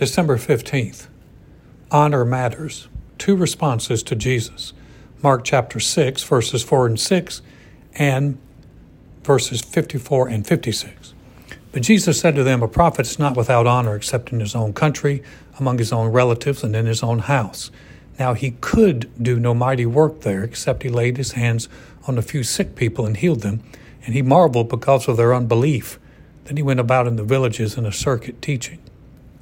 December 15th. Honor matters. Two responses to Jesus. Mark chapter 6, verses 4 and 6, and verses 54 and 56. But Jesus said to them, A prophet is not without honor except in his own country, among his own relatives, and in his own house. Now he could do no mighty work there, except he laid his hands on a few sick people and healed them, and he marveled because of their unbelief. Then he went about in the villages in a circuit teaching.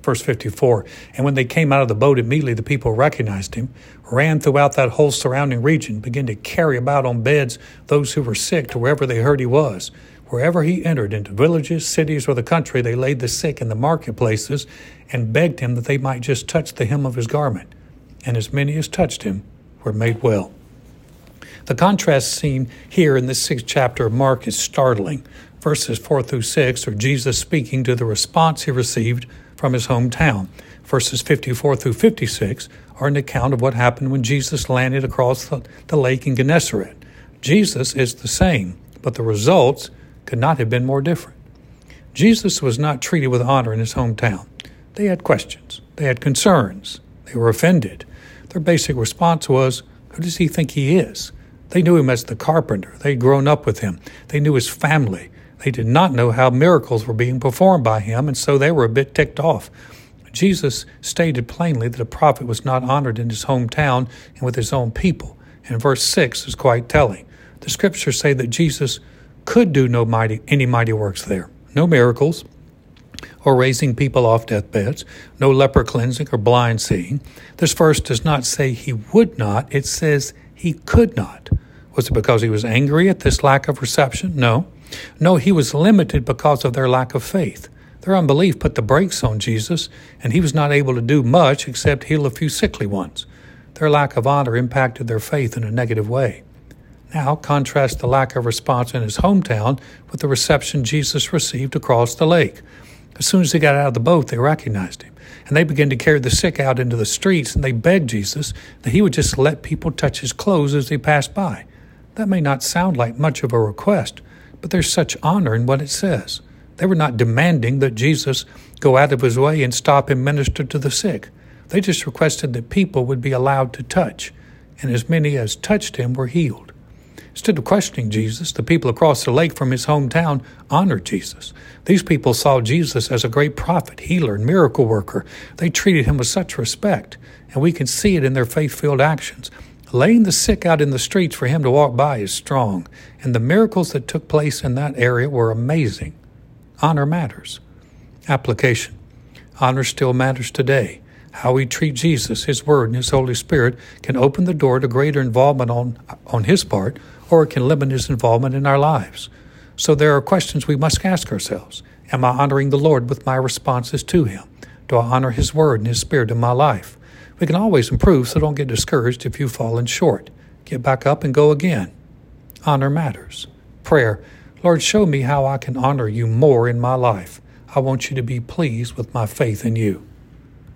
Verse 54 And when they came out of the boat, immediately the people recognized him, ran throughout that whole surrounding region, began to carry about on beds those who were sick to wherever they heard he was. Wherever he entered, into villages, cities, or the country, they laid the sick in the marketplaces and begged him that they might just touch the hem of his garment. And as many as touched him were made well. The contrast seen here in this sixth chapter of Mark is startling. Verses 4 through 6 are Jesus speaking to the response he received from his hometown. Verses 54 through 56 are an account of what happened when Jesus landed across the, the lake in Gennesaret. Jesus is the same, but the results could not have been more different. Jesus was not treated with honor in his hometown. They had questions, they had concerns, they were offended. Their basic response was, Who does he think he is? They knew him as the carpenter. They'd grown up with him. They knew his family. They did not know how miracles were being performed by him, and so they were a bit ticked off. Jesus stated plainly that a prophet was not honored in his hometown and with his own people. And verse 6 is quite telling. The scriptures say that Jesus could do no mighty, any mighty works there, no miracles, or raising people off deathbeds, no leper cleansing or blind seeing. This verse does not say he would not, it says he could not. Was it because he was angry at this lack of reception? No. No, he was limited because of their lack of faith. Their unbelief put the brakes on Jesus, and he was not able to do much except heal a few sickly ones. Their lack of honor impacted their faith in a negative way. Now, contrast the lack of response in his hometown with the reception Jesus received across the lake. As soon as he got out of the boat, they recognized him, and they began to carry the sick out into the streets, and they begged Jesus that he would just let people touch his clothes as they passed by. That may not sound like much of a request, but there's such honor in what it says. They were not demanding that Jesus go out of his way and stop and minister to the sick. They just requested that people would be allowed to touch, and as many as touched him were healed. Instead of questioning Jesus, the people across the lake from his hometown honored Jesus. These people saw Jesus as a great prophet, healer, and miracle worker. They treated him with such respect, and we can see it in their faith filled actions. Laying the sick out in the streets for him to walk by is strong, and the miracles that took place in that area were amazing. Honor matters. Application Honor still matters today. How we treat Jesus, His Word, and His Holy Spirit can open the door to greater involvement on, on His part, or it can limit His involvement in our lives. So there are questions we must ask ourselves Am I honoring the Lord with my responses to Him? Do I honor His Word and His Spirit in my life? We can always improve, so don't get discouraged if you've fallen short. Get back up and go again. Honor matters. Prayer Lord, show me how I can honor you more in my life. I want you to be pleased with my faith in you.